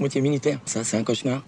moitié militaire. Ça, c'est un cauchemar.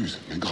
Excuse me.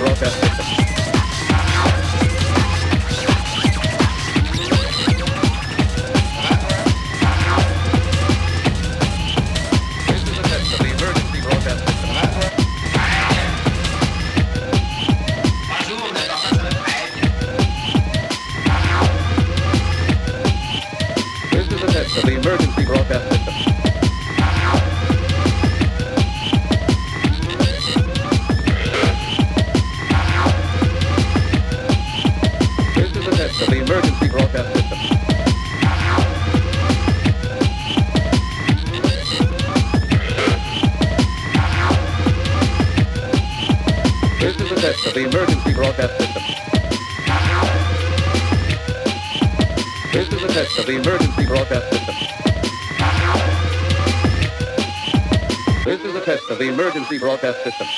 própria. Broadcast system.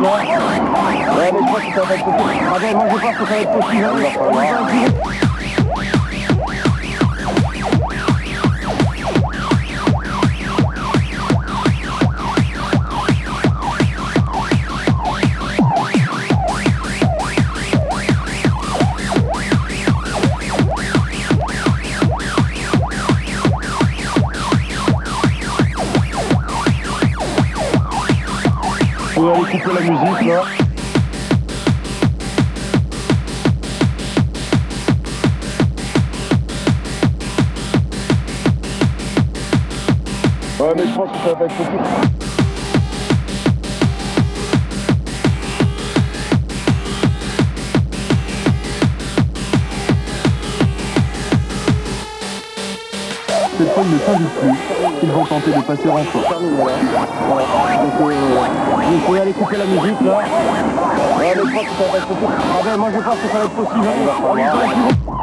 Que ça va être possible. Ah ben, moi je pense Faut aller couper la musique là. Ouais, mais je pense que ça va être possible. Cette fois, ils vont tenter de passer en fort. Donc, euh, aller couper la musique là. Ouais, mais je pense que ça va être possible. Ah ben, moi je pense que ça va être possible.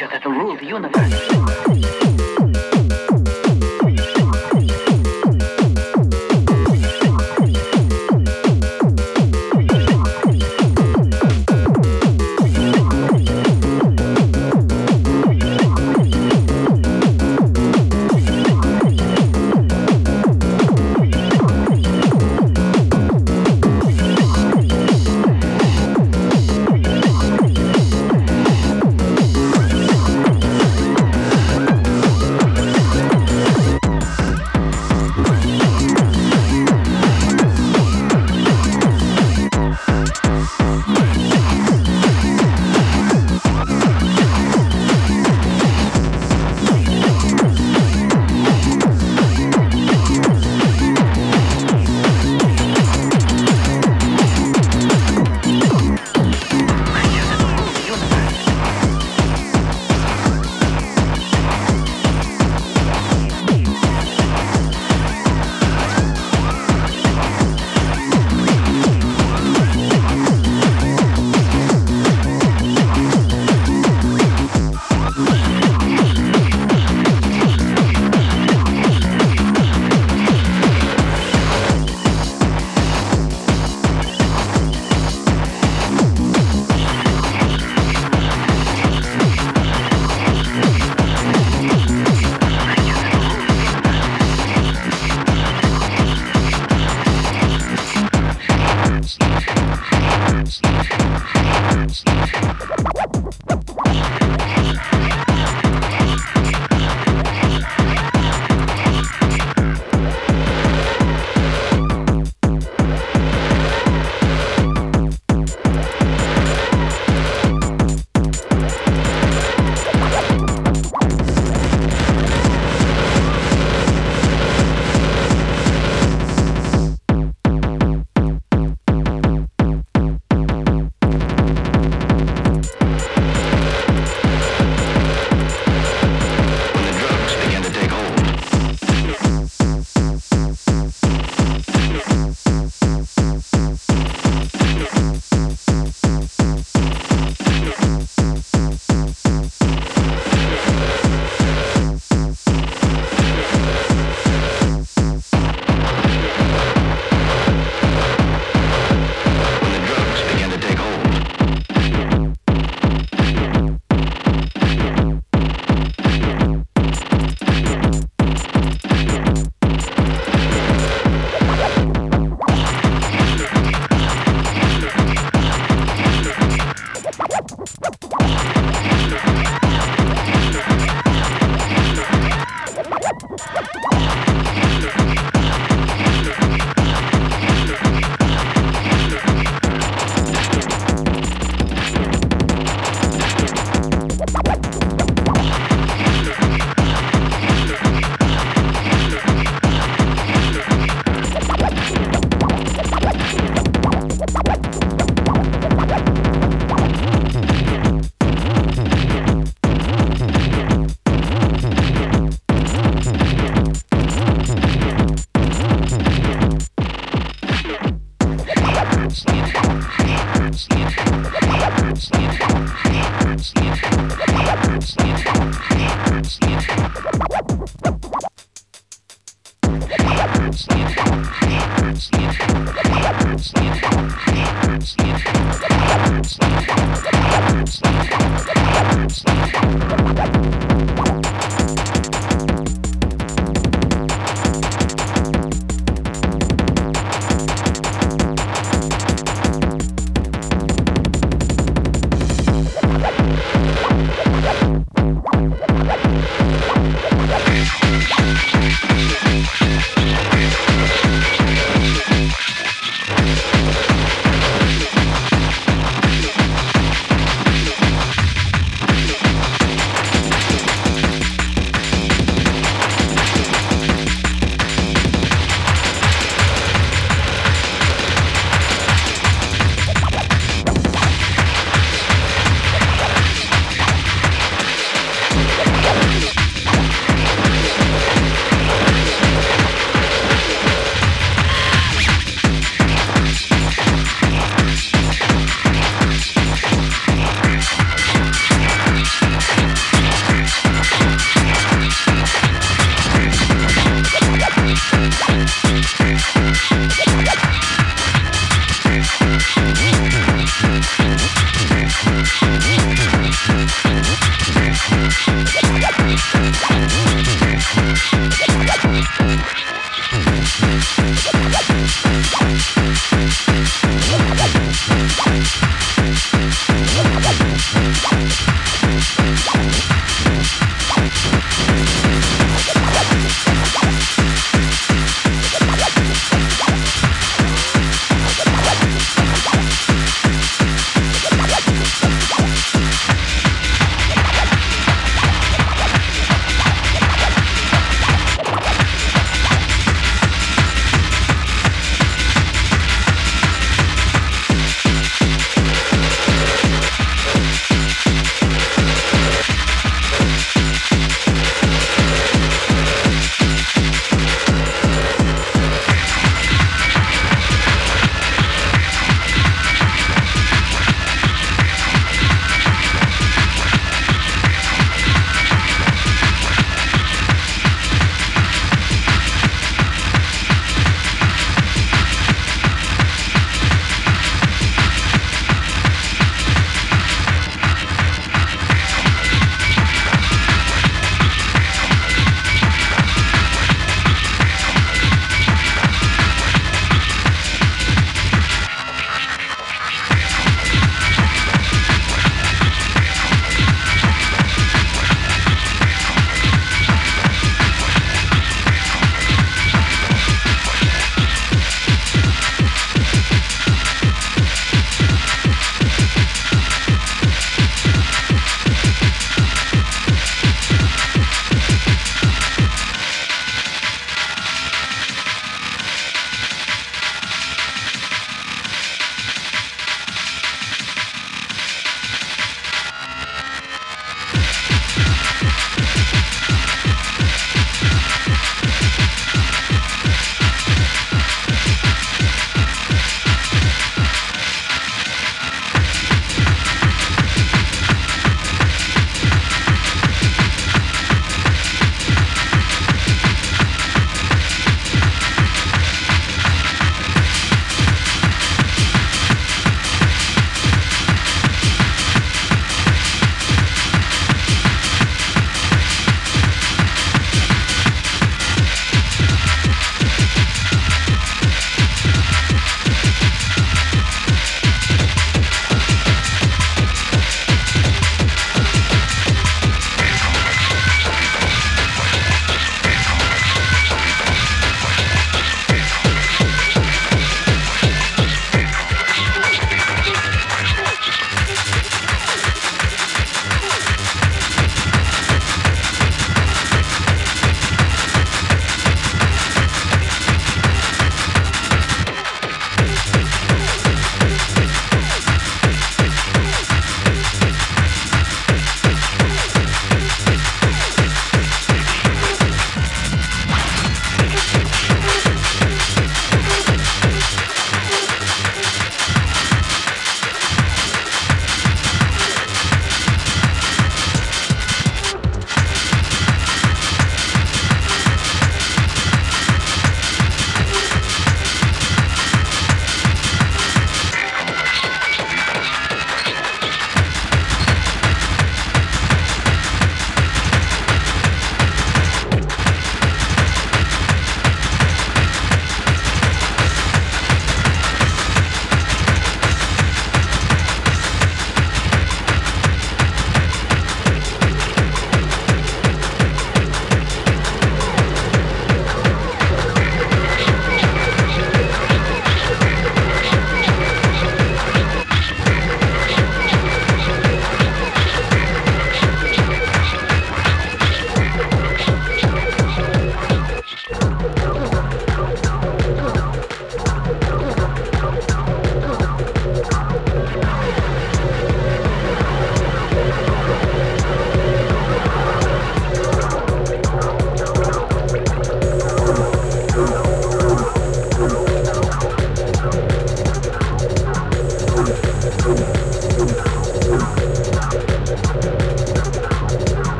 идет. Это rule the universe. Snitch. Snitch.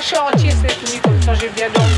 Nasze ojciec, którzy wiedzą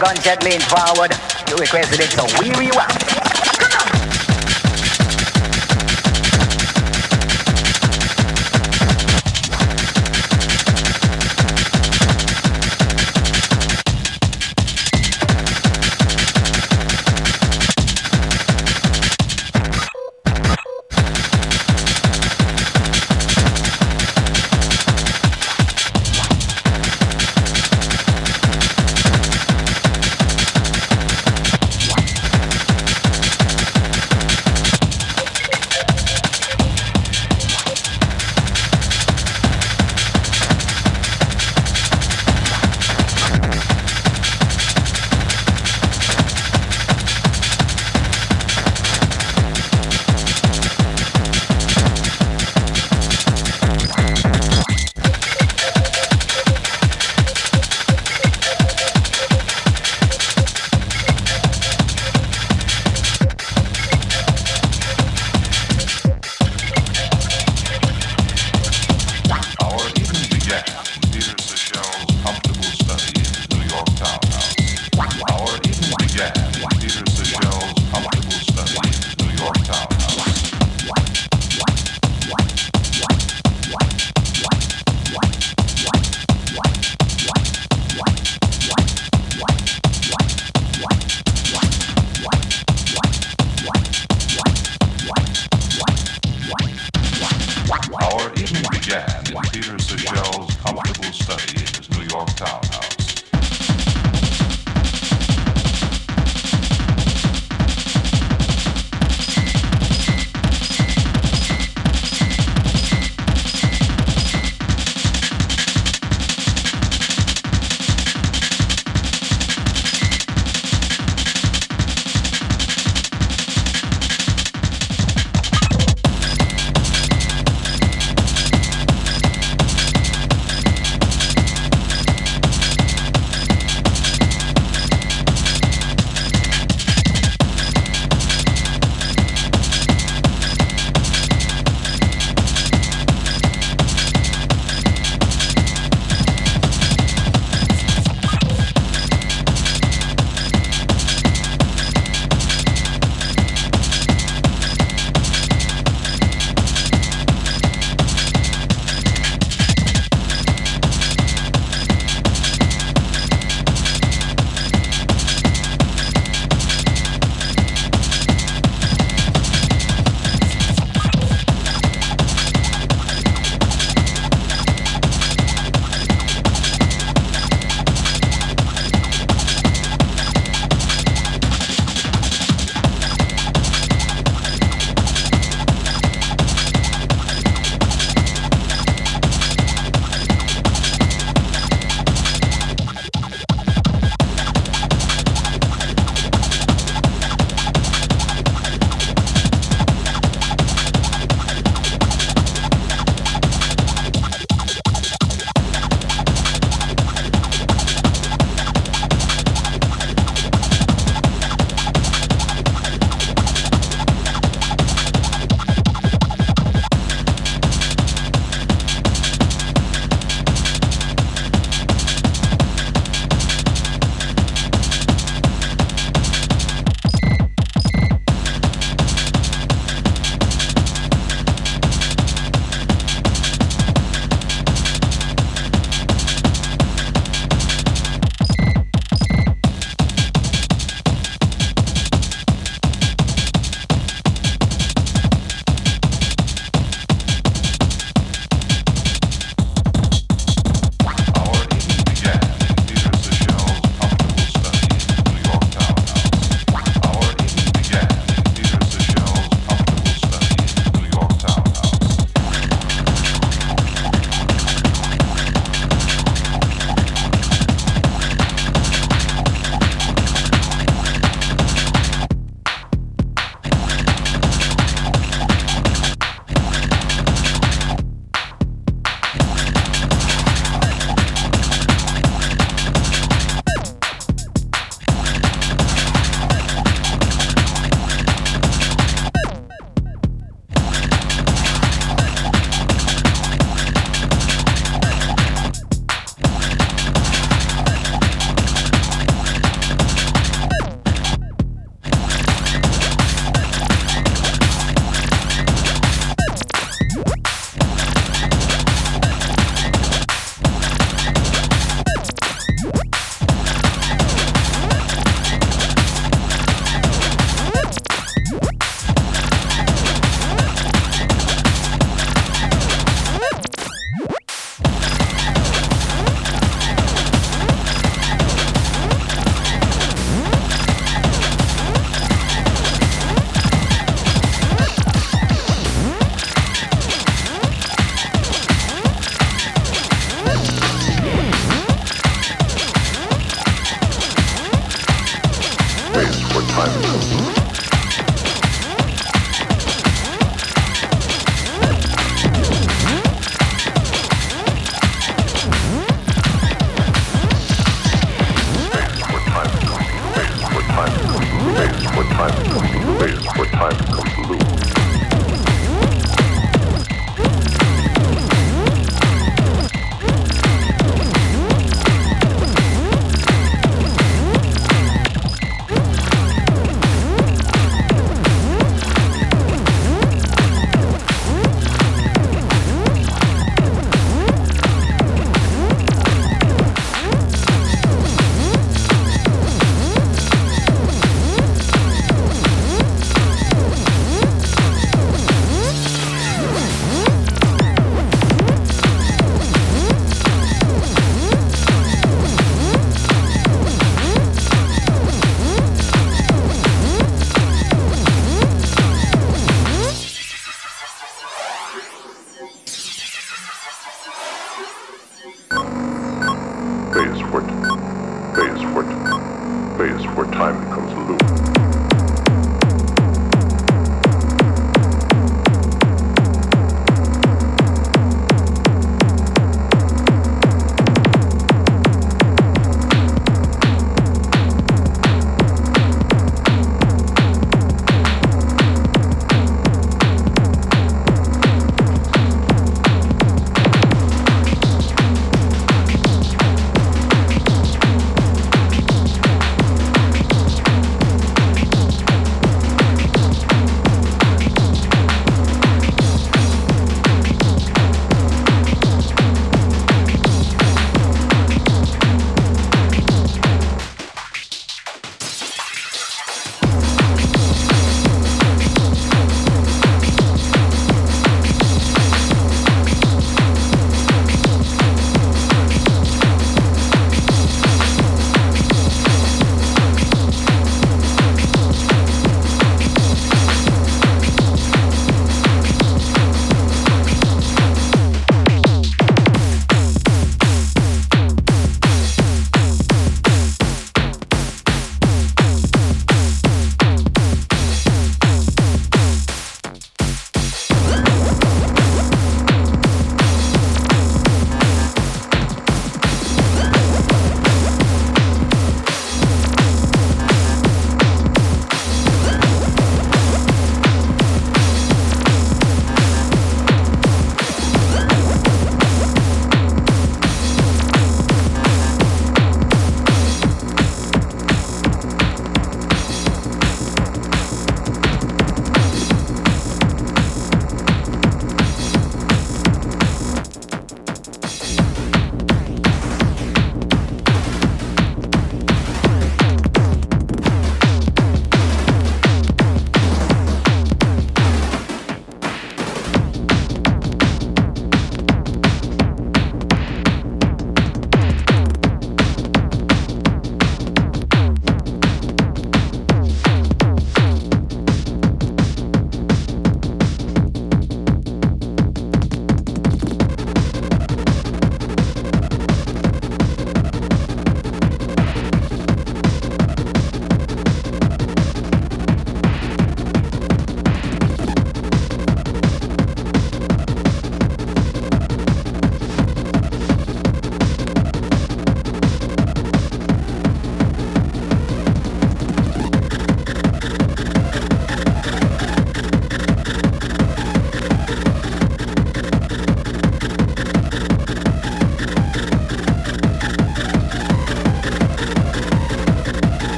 gunshot means forward. You requested it, so we rewind.